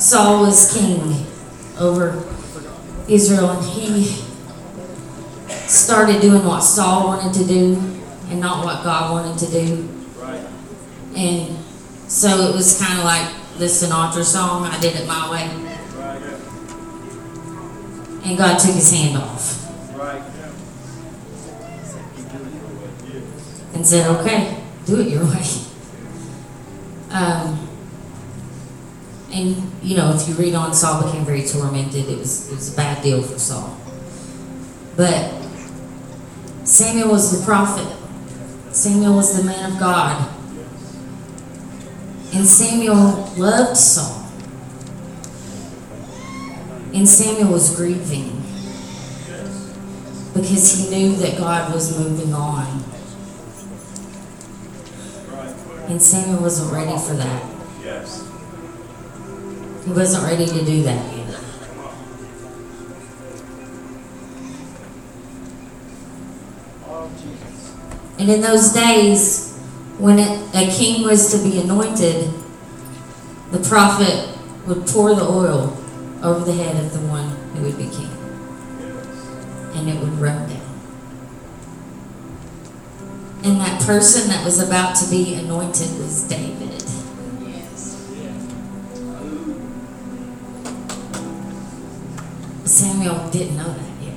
Saul was king over Israel, and he started doing what Saul wanted to do and not what God wanted to do. Right. And so it was kind of like the Sinatra song, I did it my way. Right. And God took his hand off Right. and said, okay, do it your way. Um, and, you know, if you read on, Saul became very tormented. It was, it was a bad deal for Saul. But Samuel was the prophet. Samuel was the man of God. And Samuel loved Saul. And Samuel was grieving because he knew that God was moving on. And Samuel wasn't ready for that. He wasn't ready to do that yet. And in those days, when it, a king was to be anointed, the prophet would pour the oil over the head of the one who would be king, and it would run down. And that person that was about to be anointed was David. Samuel didn't know that yet.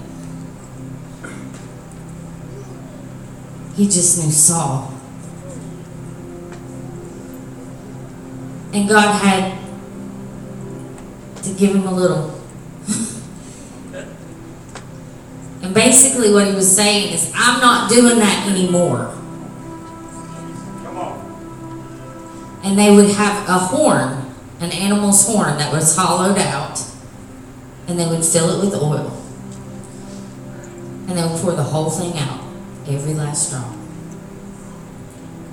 He just knew Saul. And God had to give him a little. and basically, what he was saying is, I'm not doing that anymore. And they would have a horn, an animal's horn that was hollowed out, and they would fill it with oil. And they would pour the whole thing out, every last drop.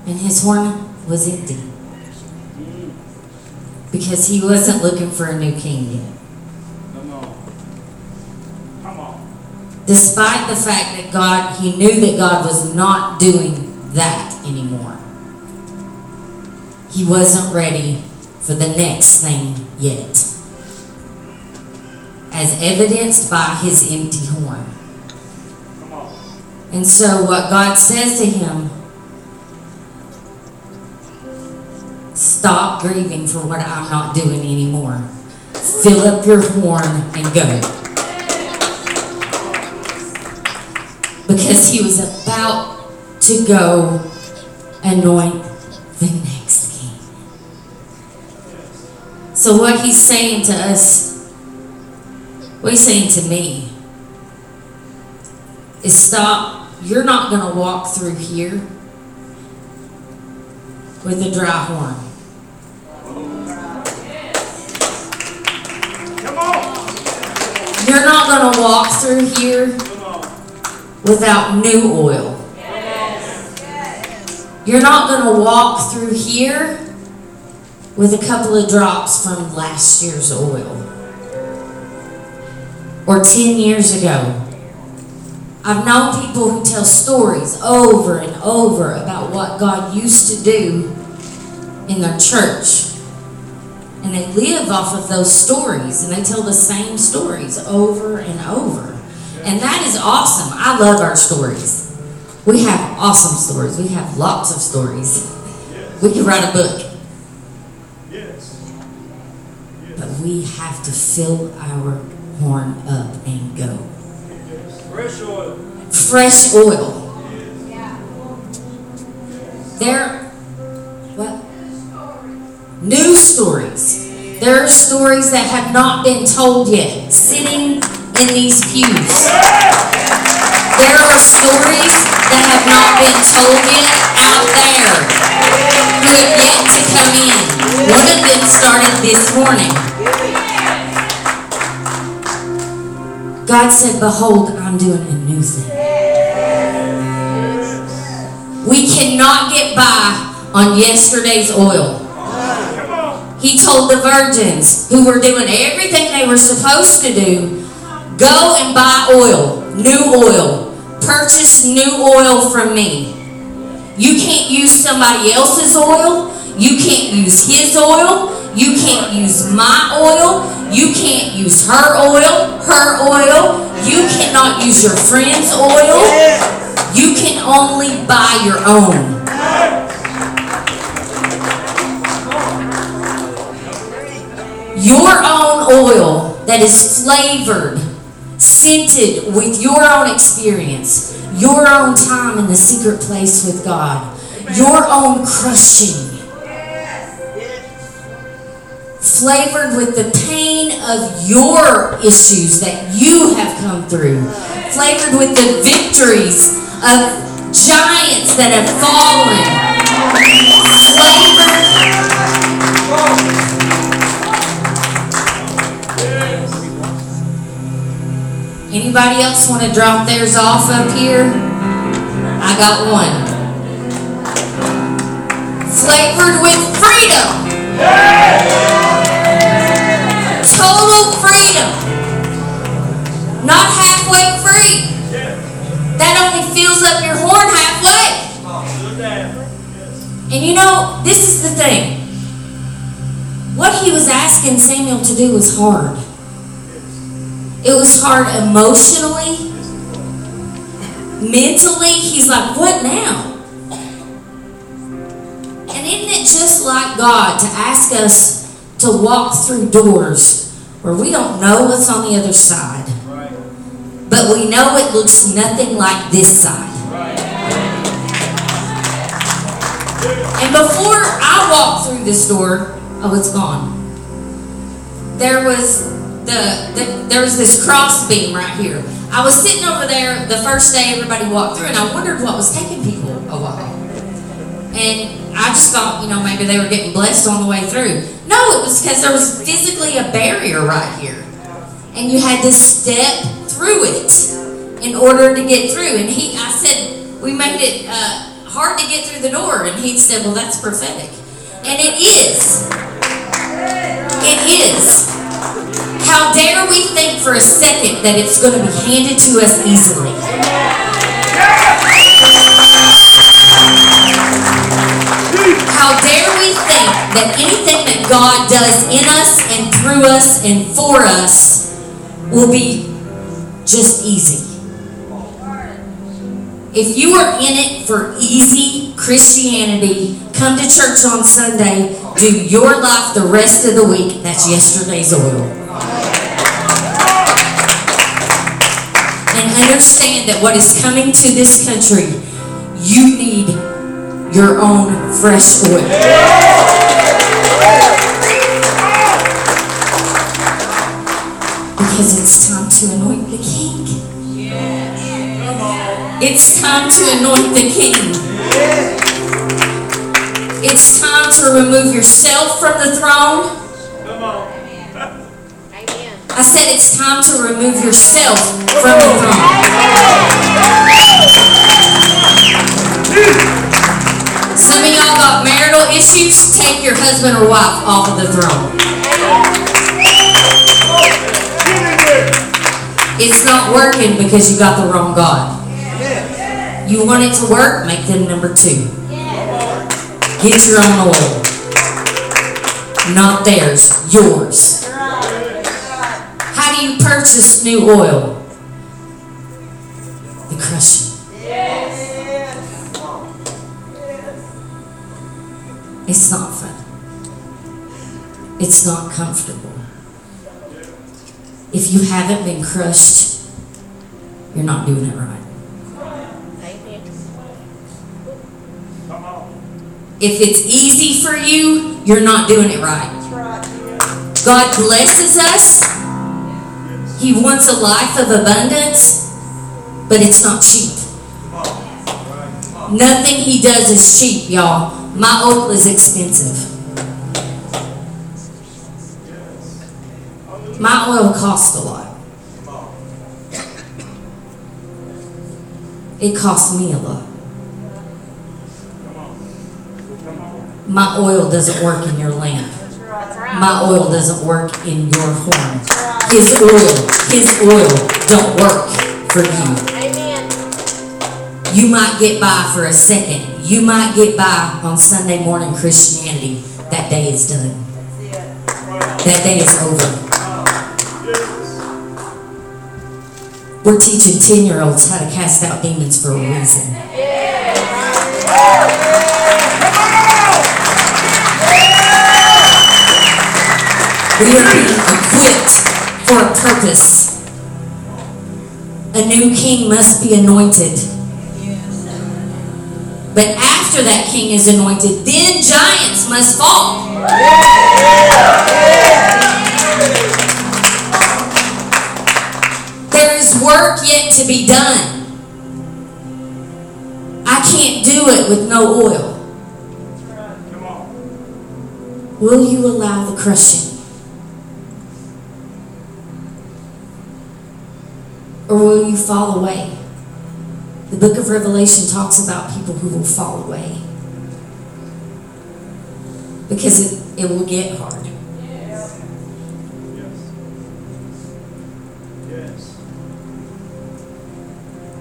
And his horn was empty because he wasn't looking for a new king yet. Come on. Come on. Despite the fact that God, he knew that God was not doing that anymore. He wasn't ready for the next thing yet. As evidenced by his empty horn. And so, what God says to him stop grieving for what I'm not doing anymore. Fill up your horn and go. Because he was about to go anoint the next king. So, what he's saying to us, what he's saying to me, is stop. You're not going to walk through here with a dry horn. You're not going to walk through here without new oil. You're not going to walk through here with a couple of drops from last year's oil or 10 years ago. I've known people who tell stories over and over about what God used to do in their church. And they live off of those stories and they tell the same stories over and over. And that is awesome. I love our stories. We have awesome stories. We have lots of stories. Yes. We could write a book, Yes. but we have to fill our horn up and go. Fresh oil. Fresh oil. There, what? New stories. There are stories that have not been told yet, sitting in these pews. There are stories that have not been told yet out there who have yet to come in. One of them started this morning. God said, Behold, I'm doing a new thing. We cannot get by on yesterday's oil. He told the virgins who were doing everything they were supposed to do go and buy oil, new oil. Purchase new oil from me. You can't use somebody else's oil. You can't use his oil. You can't use my oil. You can't use her oil, her oil. You cannot use your friend's oil. You can only buy your own. Your own oil that is flavored, scented with your own experience, your own time in the secret place with God, your own crushing flavored with the pain of your issues that you have come through, flavored with the victories of giants that have fallen, flavored. Anybody else want to drop theirs off up here? I got one. Flavored with freedom. Total freedom. Not halfway free. That only fills up your horn halfway. And you know, this is the thing. What he was asking Samuel to do was hard. It was hard emotionally, mentally. He's like, what now? And isn't it just like God to ask us to walk through doors where we don't know what's on the other side, but we know it looks nothing like this side? And before I walked through this door, oh, it's gone. There was the, the there was this cross beam right here. I was sitting over there the first day everybody walked through, and I wondered what was taking people a while. And I just thought, you know, maybe they were getting blessed on the way through. No, it was because there was physically a barrier right here, and you had to step through it in order to get through. And he, I said, we made it uh, hard to get through the door, and he said, well, that's prophetic, and it is. It is. How dare we think for a second that it's going to be handed to us easily? How dare we think that anything that God does in us and through us and for us will be just easy? If you are in it for easy Christianity, come to church on Sunday, do your life the rest of the week. That's yesterday's oil. And understand that what is coming to this country, you need your own fresh oil. Because it's time to anoint the king. It's time to anoint the king. It's time to remove yourself from the throne. I said it's time to remove yourself from the throne. Got marital issues, take your husband or wife off of the throne. It's not working because you got the wrong God. You want it to work, make them number two. Get your own oil. Not theirs, yours. How do you purchase new oil? It's not fun. It's not comfortable. If you haven't been crushed, you're not doing it right. If it's easy for you, you're not doing it right. God blesses us. He wants a life of abundance, but it's not cheap. Nothing He does is cheap, y'all. My oil is expensive. My oil costs a lot. It costs me a lot. My oil doesn't work in your lamp. My oil doesn't work in your horn. His oil, his oil don't work for you. Amen. You might get by for a second. You might get by on Sunday morning Christianity. That day is done. that day is over. We're teaching 10 year olds how to cast out demons for a reason. We are being equipped for a purpose. A new king must be anointed. But after that king is anointed, then giants must fall. There is work yet to be done. I can't do it with no oil. Will you allow the crushing? Or will you fall away? The book of Revelation talks about people who will fall away. Because it, it will get hard. Yes.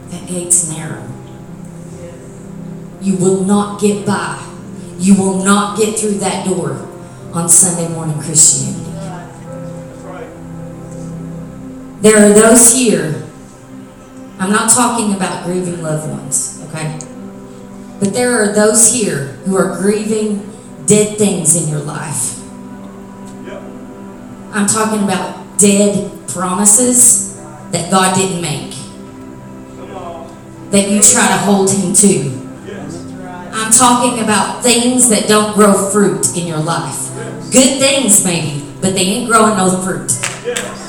That gate's narrow. You will not get by. You will not get through that door on Sunday morning Christianity. There are those here. I'm not talking about grieving loved ones, okay? But there are those here who are grieving dead things in your life. Yep. I'm talking about dead promises that God didn't make, that you try to hold Him to. I'm talking about things that don't grow fruit in your life. Good things, maybe, but they ain't growing no fruit. Yes.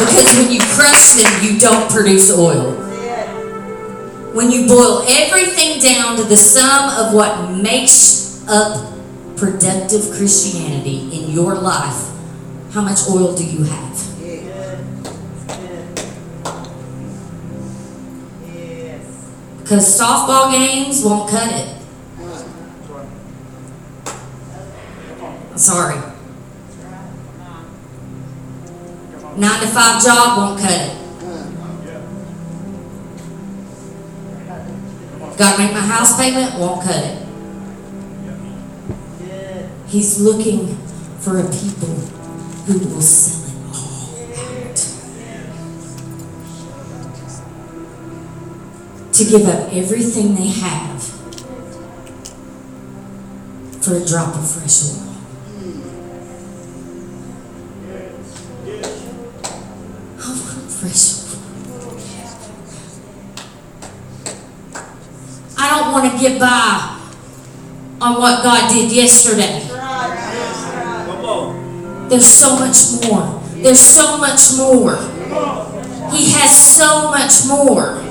Because when you crush them, you don't produce oil. When you boil everything down to the sum of what makes up productive Christianity in your life, how much oil do you have? Because softball games won't cut it. Sorry. Nine to five job won't cut it. Gotta make my house payment, won't cut it. He's looking for a people who will sell it all out. To give up everything they have for a drop of fresh oil. Oil. I don't want to get by on what God did yesterday. There's so much more. There's so much more. He has so much more.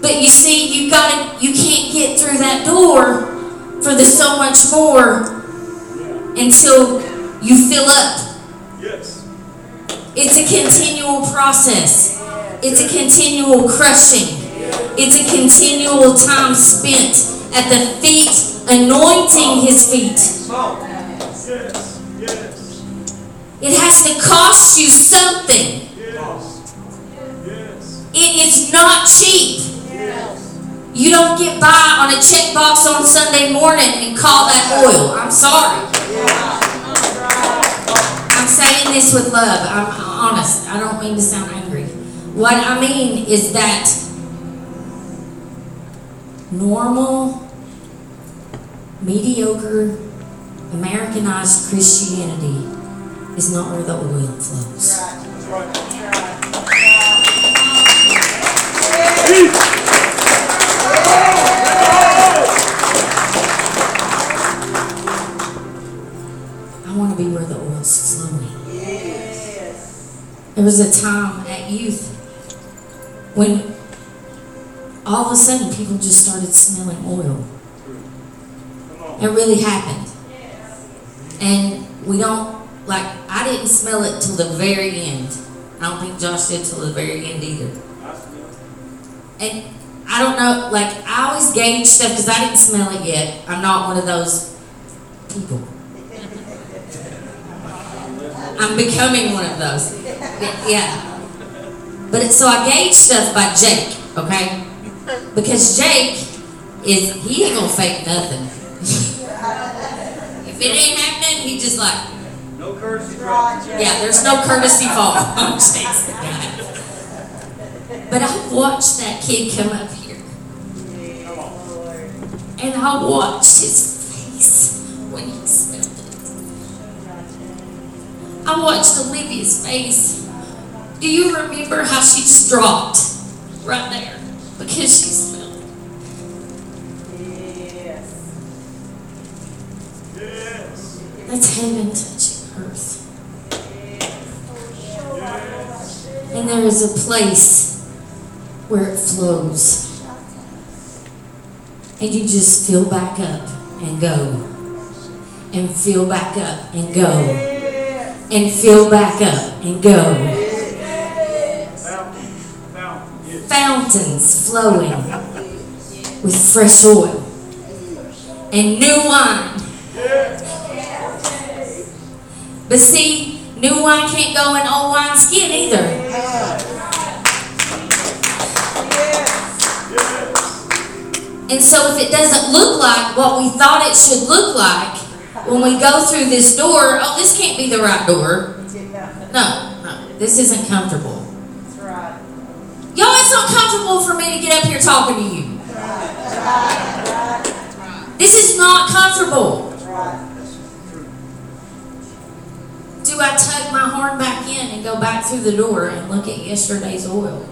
But you see, you gotta you can't get through that door for the so much more until you fill up. It's a continual process. It's a continual crushing. It's a continual time spent at the feet, anointing his feet. It has to cost you something. It is not cheap. You don't get by on a checkbox on Sunday morning and call that oil. I'm sorry. I'm saying this with love. I'm honest. I don't mean to sound angry. What I mean is that normal, mediocre, Americanized Christianity is not where the oil flows. That's right. I was a time at youth when all of a sudden people just started smelling oil. It really happened. And we don't, like, I didn't smell it till the very end. I don't think Josh did till the very end either. And I don't know, like, I always gauge stuff because I didn't smell it yet. I'm not one of those people. I'm becoming one of those. Yeah. But it, so I gauge stuff by Jake, okay? Because Jake is, he ain't gonna fake nothing. if If it ain't happening, he just like, No courtesy drops. yeah, there's no courtesy fall. Thanks to God. But I watched that kid come up here, and I watched his face when he smelled it. I watched Olivia's face. Do you remember how she just dropped right there because she smelled it? Yes. That's heaven touching earth. And there is a place where it flows. And you just fill back up and go. And fill back up and go. And fill back up and go. Fountains flowing with fresh oil and new wine. But see, new wine can't go in old wine skin either. And so if it doesn't look like what we thought it should look like when we go through this door, oh, this can't be the right door. No, no, this isn't comfortable. That's right. Y'all, it's not comfortable for me to get up here talking to you. This is not comfortable. Do I tuck my horn back in and go back through the door and look at yesterday's oil?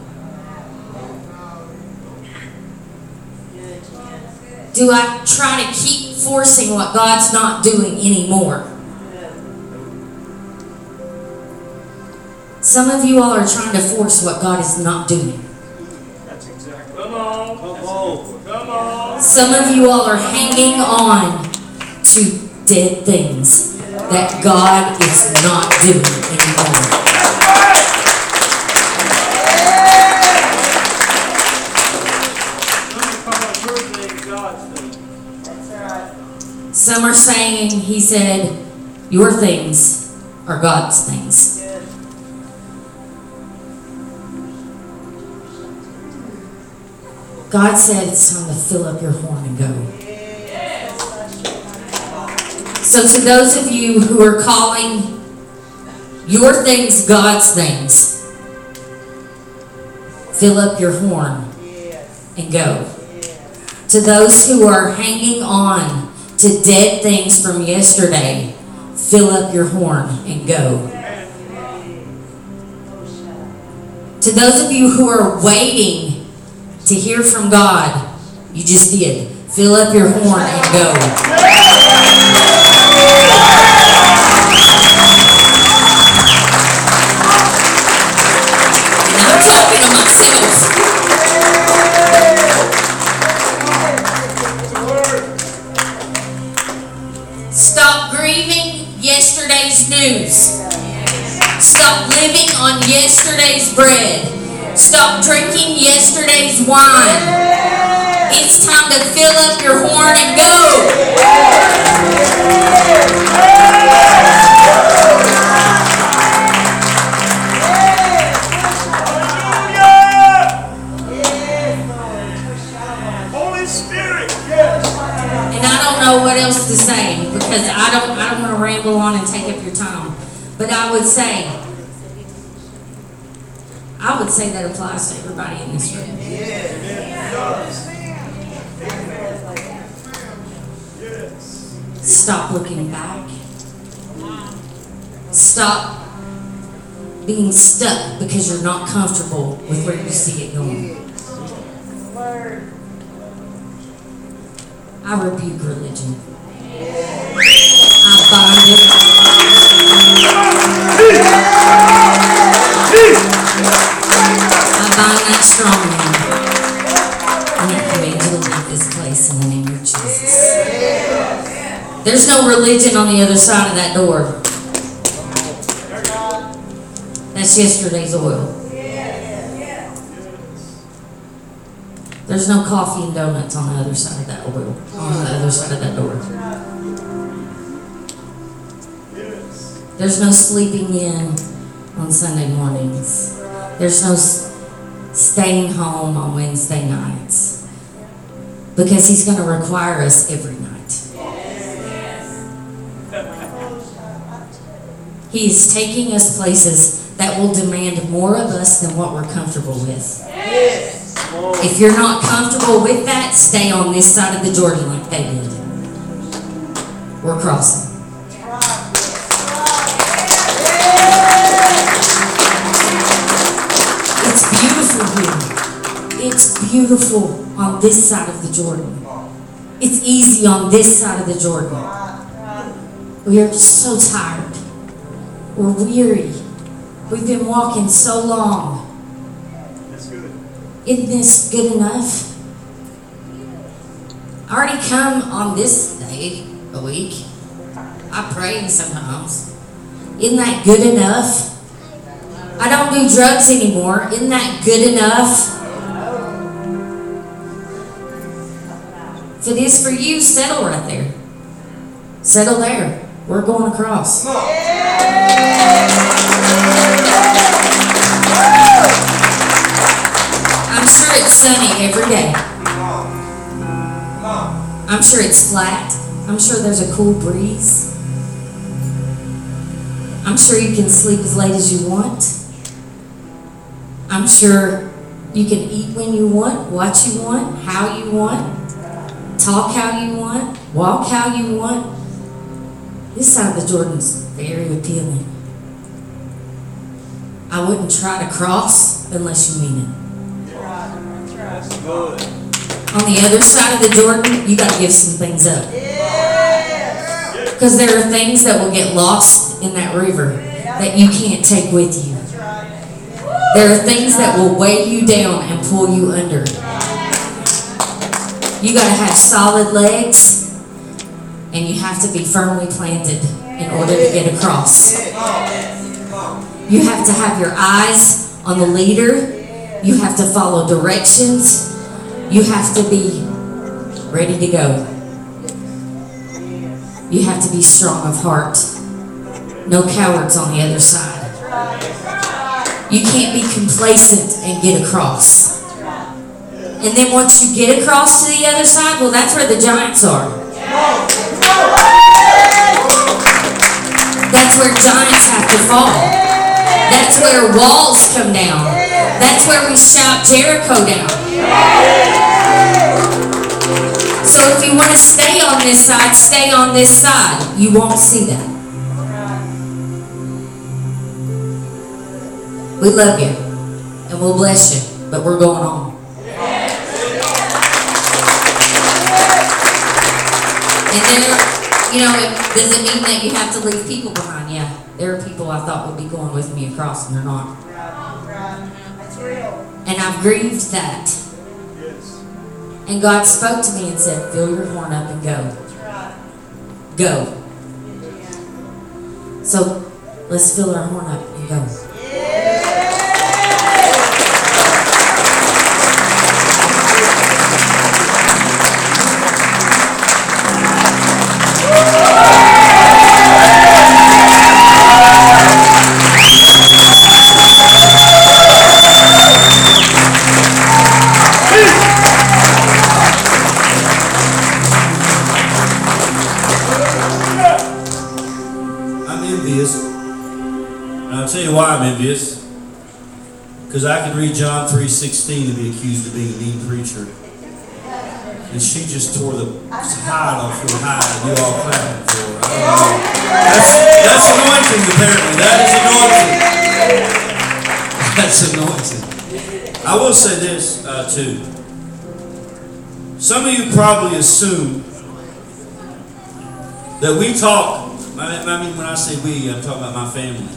Do I try to keep forcing what God's not doing anymore? Some of you all are trying to force what God is not doing. That's exactly. Come on. Come on. Come on. Some of you all are hanging on to dead things that God is not doing anymore. Saying, He said, Your things are God's things. God said it's time to fill up your horn and go. So, to those of you who are calling your things God's things, fill up your horn and go. To those who are hanging on to dead things from yesterday, fill up your horn and go. To those of you who are waiting to hear from God, you just did. Fill up your horn and go. Bread. Stop drinking yesterday's wine. It's time to fill up your horn and go. Holy Spirit. Yes. And I don't know what else to say because I don't I don't want to ramble on and take up your time. But I would say I would say that applies to everybody in this room. Stop looking back. Stop being stuck because you're not comfortable with where you see it going. I rebuke religion. I bind it. And leave this place in the name of Jesus. There's no religion on the other side of that door. That's yesterday's oil. There's no coffee and donuts on the other side of that oil, on the other side of that door. There's no sleeping in on Sunday mornings. There's no staying home on Wednesday nights. Because he's going to require us every night. He is taking us places that will demand more of us than what we're comfortable with. If you're not comfortable with that, stay on this side of the Jordan like they did. We're crossing. Here. It's beautiful on this side of the Jordan. It's easy on this side of the Jordan. We are so tired. We're weary. We've been walking so long. Isn't this good enough? I already come on this day a week. I pray in some sometimes. Isn't that good enough? I don't do drugs anymore. Isn't that good enough? If it is for you, settle right there. Settle there. We're going across. I'm sure it's sunny every day. I'm sure it's flat. I'm sure there's a cool breeze. I'm sure you can sleep as late as you want. I'm sure you can eat when you want, what you want, how you want, talk how you want, walk how you want. This side of the Jordan's very appealing. I wouldn't try to cross unless you mean it. On the other side of the Jordan, you got to give some things up. Because there are things that will get lost in that river that you can't take with you. There are things that will weigh you down and pull you under. You got to have solid legs and you have to be firmly planted in order to get across. You have to have your eyes on the leader. You have to follow directions. You have to be ready to go. You have to be strong of heart. No cowards on the other side. You can't be complacent and get across. And then once you get across to the other side, well, that's where the giants are. That's where giants have to fall. That's where walls come down. That's where we shout Jericho down. So if you want to stay on this side, stay on this side. You won't see that. We love you and we'll bless you, but we're going on. And there, you know, it doesn't mean that you have to leave people behind. Yeah, there are people I thought would be going with me across, and they're not. And I've grieved that. And God spoke to me and said, Fill your horn up and go. Go. So let's fill our horn up and go. Envious. Because I could read John 3.16 and be accused of being a mean preacher. And she just tore the hide off her hide and you all clapping for her. That's, that's anointing, apparently. That is anointing. That's anointing. I will say this, uh, too. Some of you probably assume that we talk, I mean, when I say we, I'm talking about my family,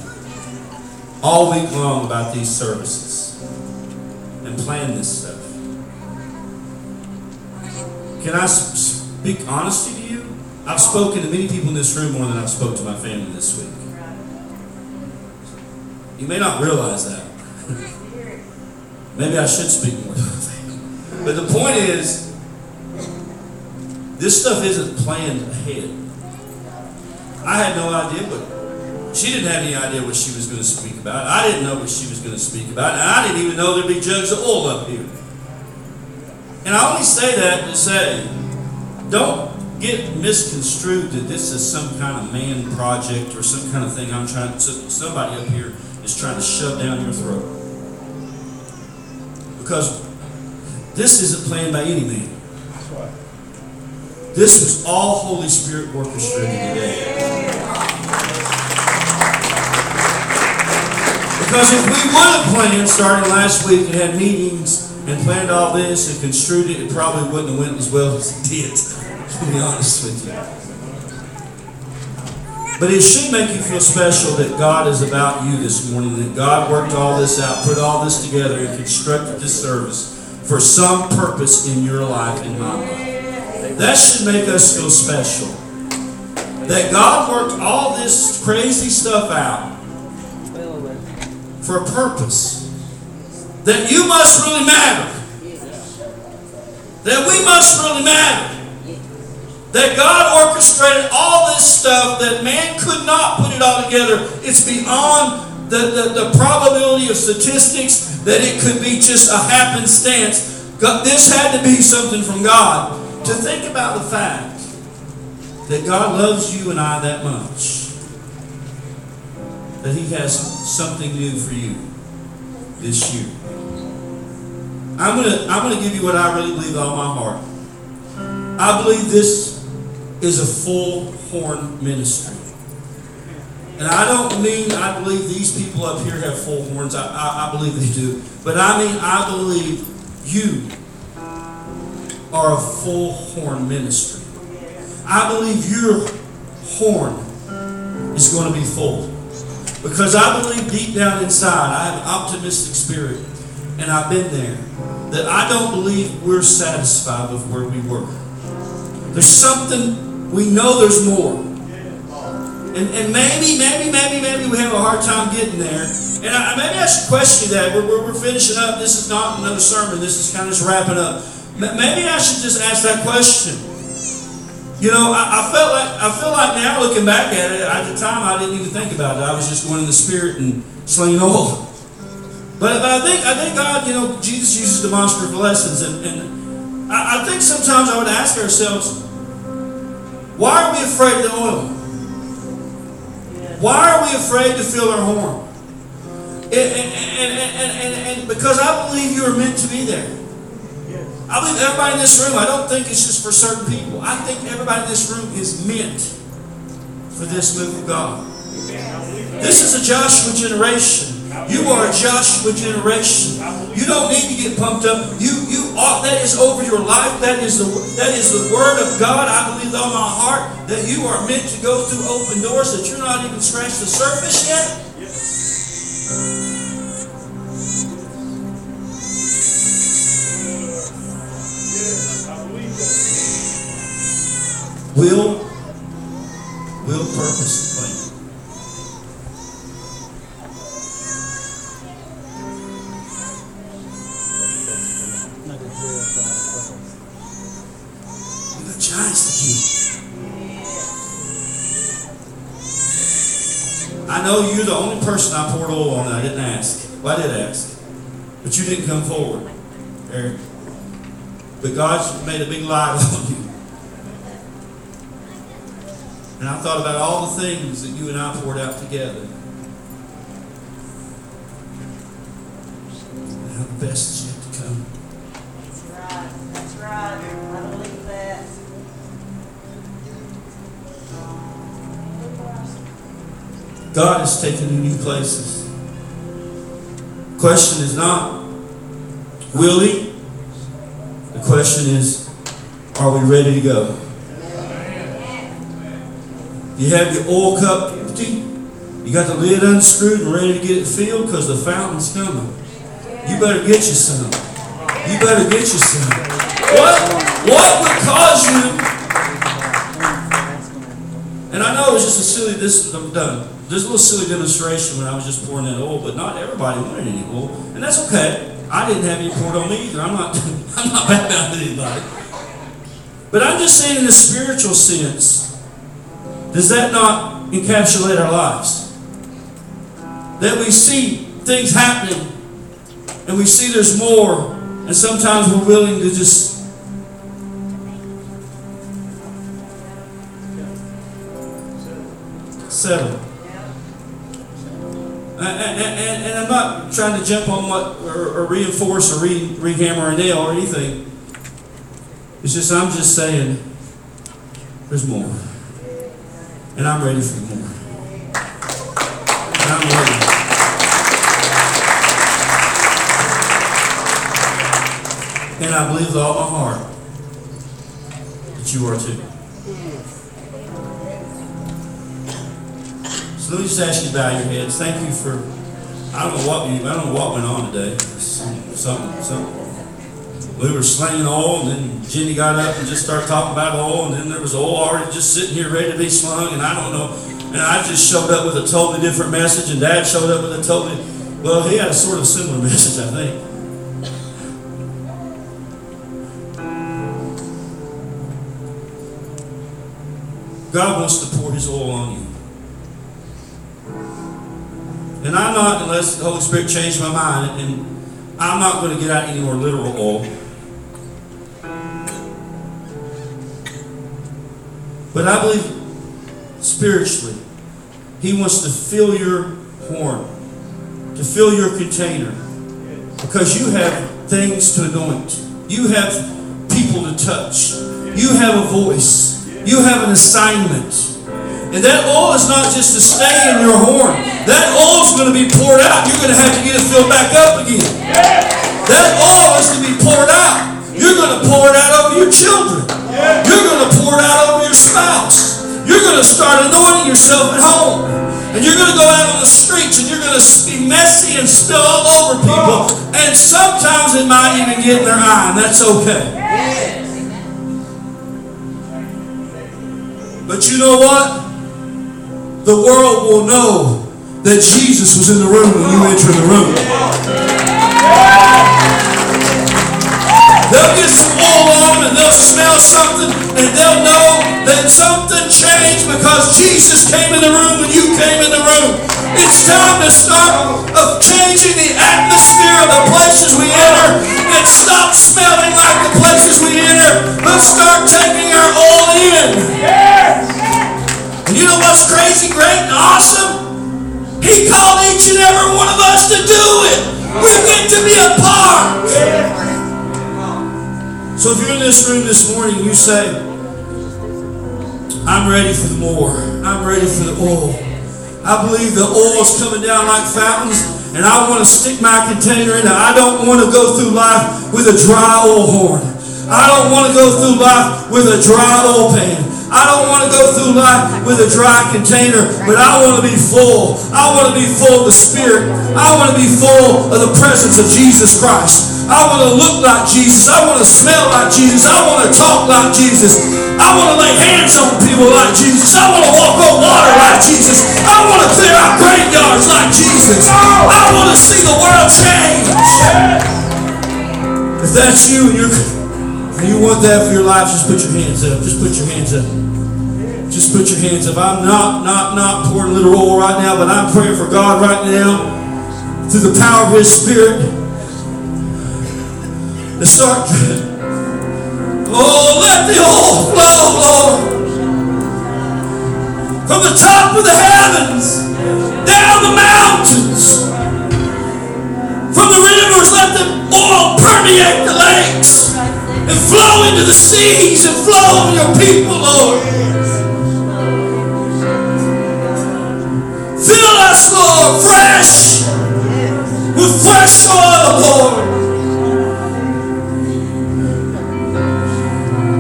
all week long about these services and plan this stuff. Can I speak honesty to you? I've spoken to many people in this room more than I've spoke to my family this week. You may not realize that. Maybe I should speak more to my family. But the point is, this stuff isn't planned ahead. I had no idea what she didn't have any idea what she was going to speak about. I didn't know what she was going to speak about, and I didn't even know there'd be jugs of oil up here. And I only say that to say, don't get misconstrued that this is some kind of man project or some kind of thing I'm trying, so- somebody up here is trying to shove down your throat. Because this isn't planned by any man. This was all Holy Spirit orchestrated today. Because if we would have planned starting last week and had meetings and planned all this and construed it, it probably wouldn't have went as well as it did, to be honest with you. But it should make you feel special that God is about you this morning, that God worked all this out, put all this together, and constructed this service for some purpose in your life and my life. That should make us feel special. That God worked all this crazy stuff out for a purpose. That you must really matter. That we must really matter. That God orchestrated all this stuff that man could not put it all together. It's beyond the, the, the probability of statistics that it could be just a happenstance. God, this had to be something from God. To think about the fact that God loves you and I that much, that He has something new for you this year. I'm gonna I'm gonna give you what I really believe with all my heart. I believe this is a full horn ministry. And I don't mean I believe these people up here have full horns. I, I, I believe they do. But I mean I believe you are a full horn ministry. I believe your horn is going to be full. Because I believe deep down inside, I have an optimistic spirit, and I've been there, that I don't believe we're satisfied with where we were. There's something, we know there's more. And, and maybe, maybe, maybe, maybe we have a hard time getting there. And I, maybe I should question that. We're, we're, we're finishing up. This is not another sermon. This is kind of just wrapping up. Maybe I should just ask that question. You know, I, I felt like I feel like now looking back at it, at the time I didn't even think about it. I was just going in the spirit and slinging oil. But, but I think I think God, you know, Jesus uses demonstrative lessons, and, and I, I think sometimes I would ask ourselves, why are we afraid of the oil? Why are we afraid to fill our horn? And, and, and, and, and because I believe you are meant to be there. I believe everybody in this room, I don't think it's just for certain people. I think everybody in this room is meant for this move of God. This is a Joshua generation. You are a Joshua generation. You don't need to get pumped up. You you ought that is over your life. That is the that is the word of God. I believe all my heart that you are meant to go through open doors that you're not even scratched the surface yet. Will, will purpose and plan. We got giants. I know you're the only person I poured oil on I didn't ask. Well, I did ask. But you didn't come forward, Eric. But God made a big light on you. And I thought about all the things that you and I poured out together. And how the best is yet to come. That's right, that's right, I believe that. God is taking you new places. Question is not, will He? The question is, are we ready to go? You have your oil cup empty. You got the lid unscrewed and ready to get it filled because the fountain's coming. You better get you some. You better get you some. What? What would cause you? And I know it was just a silly. This I'm done. Just a little silly demonstration when I was just pouring that oil, but not everybody wanted any oil, and that's okay. I didn't have any poured on me either. I'm not. I'm not bad about anybody. But I'm just saying, in a spiritual sense, does that not encapsulate our lives? That we see things happening and we see there's more, and sometimes we're willing to just settle. And, and, and, I'm not trying to jump on what or, or reinforce or re, rehammer a nail or anything. It's just I'm just saying there's more. And I'm ready for more. And I'm ready. And I believe with all my heart that you are too. So let me just ask you to bow your heads. Thank you for. I don't know what we, I don't know what went on today. Something, something. We were slinging oil, and then Jenny got up and just started talking about oil, and then there was oil already just sitting here ready to be slung, and I don't know. And I just showed up with a totally different message, and Dad showed up with a totally. Well, he had a sort of similar message, I think. God wants to pour His oil on you. And I'm not, unless the Holy Spirit changed my mind, and I'm not going to get out any more literal oil. But I believe spiritually, He wants to fill your horn, to fill your container, because you have things to anoint. You have people to touch. You have a voice. You have an assignment. And that oil is not just to stay in your horn. That oil is going to be poured out. You're going to have to get it filled back up again. That oil is to be poured out. You're going to pour it out over your children. You're going to pour it out over your spouse. You're going to start anointing yourself at home. And you're going to go out on the streets and you're going to be messy and spill all over people. And sometimes it might even get in their eye, and that's okay. But you know what? The world will know that Jesus was in the room when you enter the room. They'll get oil on and they'll smell something and they'll know that something changed because Jesus came in the room when you came in the room. It's time to start of changing the atmosphere of the places we enter and stop smelling like the places we enter, but start taking our oil in. And you know what's crazy, great, and awesome? He called each and every one of us to do it. We get to be a part. So if you're in this room this morning, you say, I'm ready for the more. I'm ready for the oil. I believe the oil is coming down like fountains, and I want to stick my container in it. I don't want to go through life with a dry oil horn. I don't want to go through life with a dry oil pan. I don't want to go through life with a dry container, but I want to be full. I want to be full of the Spirit. I want to be full of the presence of Jesus Christ. I want to look like Jesus. I want to smell like Jesus. I want to talk like Jesus. I want to lay hands on people like Jesus. I want to walk on water like Jesus. I want to clear out graveyards like Jesus. I want to see the world change. If that's you and you're you want that for your life, just put your hands up. Just put your hands up. Just put your hands up. I'm not, not, not pouring little oil right now, but I'm praying for God right now through the power of His Spirit to start. Oh, let the oil flow, Lord. From the top of the heavens, down the mountains, from the rivers, let the oil permeate the lakes and flow into the seas and flow over your people, Lord. Fill us, Lord, fresh with fresh oil, Lord.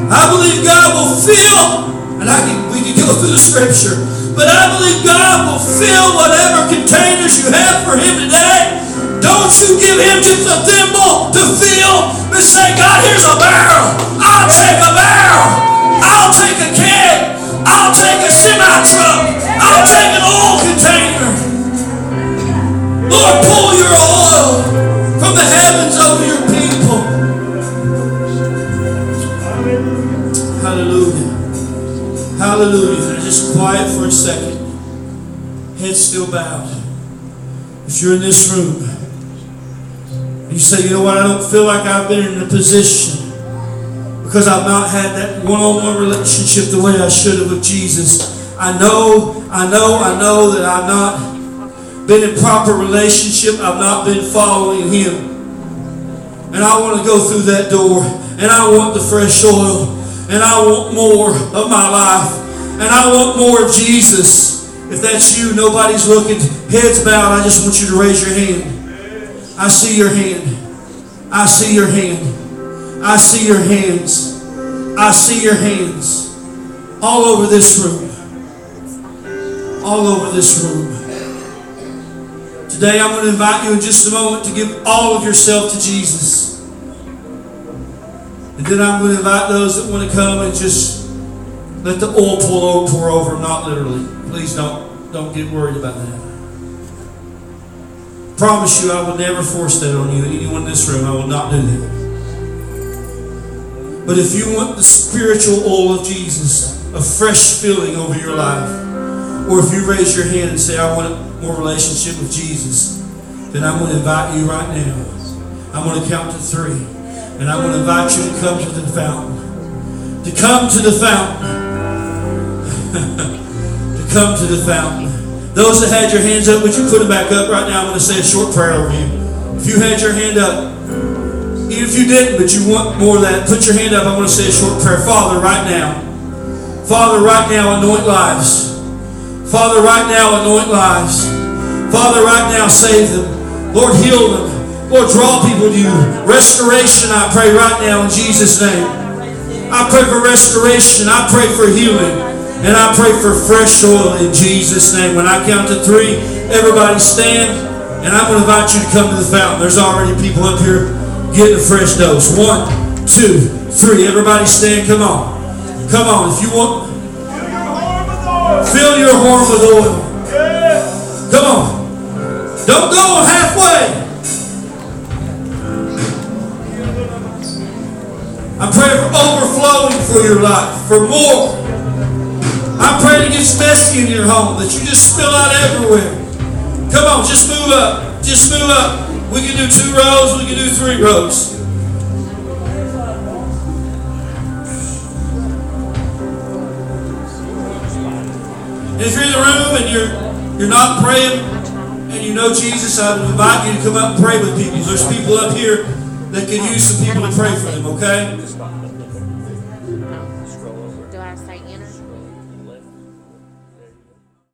I believe God will fill, and I can, we can go through the scripture, but I believe God will fill whatever containers you have for Him today. Don't you give Him just a thimble to fill, but say, God, here's a barrel. I'll take a barrel. I'll take a keg. I'll take a semi truck. I'll take an oil container. Lord, pull your oil from the heavens over your people. Hallelujah. Hallelujah. Just quiet for a second. Head still bowed. If you're in this room, and you say, you know what, I don't feel like I've been in a position because I've not had that one on one relationship the way I should have with Jesus. I know, I know, I know that I've not been in proper relationship. I've not been following Him. And I want to go through that door. And I want the fresh oil. And I want more of my life. And I want more of Jesus. If that's you, nobody's looking, heads bowed. I just want you to raise your hand. I see your hand. I see your hand. I see your hands. I see your hands. All over this room. All over this room. Today I'm going to invite you in just a moment to give all of yourself to Jesus. And then I'm going to invite those that want to come and just let the oil pour over, pour over not literally. Please don't, don't get worried about that. Promise you I will never force that on you. Anyone in this room, I will not do that. But if you want the spiritual oil of Jesus, a fresh filling over your life, or if you raise your hand and say, I want more relationship with Jesus, then I'm going to invite you right now. I'm going to count to three. And I'm going to invite you to come to the fountain. To come to the fountain. to come to the fountain. Those that had your hands up, would you put them back up right now? I'm going to say a short prayer over you. If you had your hand up, even if you didn't, but you want more of that, put your hand up. I want to say a short prayer. Father, right now. Father, right now, anoint lives. Father, right now, anoint lives. Father, right now, save them. Lord, heal them. Lord, draw people to you. Restoration, I pray right now in Jesus' name. I pray for restoration. I pray for healing. And I pray for fresh oil in Jesus' name. When I count to three, everybody stand. And I'm going to invite you to come to the fountain. There's already people up here getting a fresh dose. One, two, three. Everybody stand. Come on. Come on. If you want, fill your horn with oil. Come on. Don't go halfway. I pray for overflowing for your life, for more. I pray it gets messy in your home, that you just spill out everywhere. Come on, just move up. Just move up. We can do two rows, we can do three rows. If you're in the room and you're you're not praying and you know Jesus, I would invite you to come up and pray with people. There's people up here that could use some people to pray for them, okay?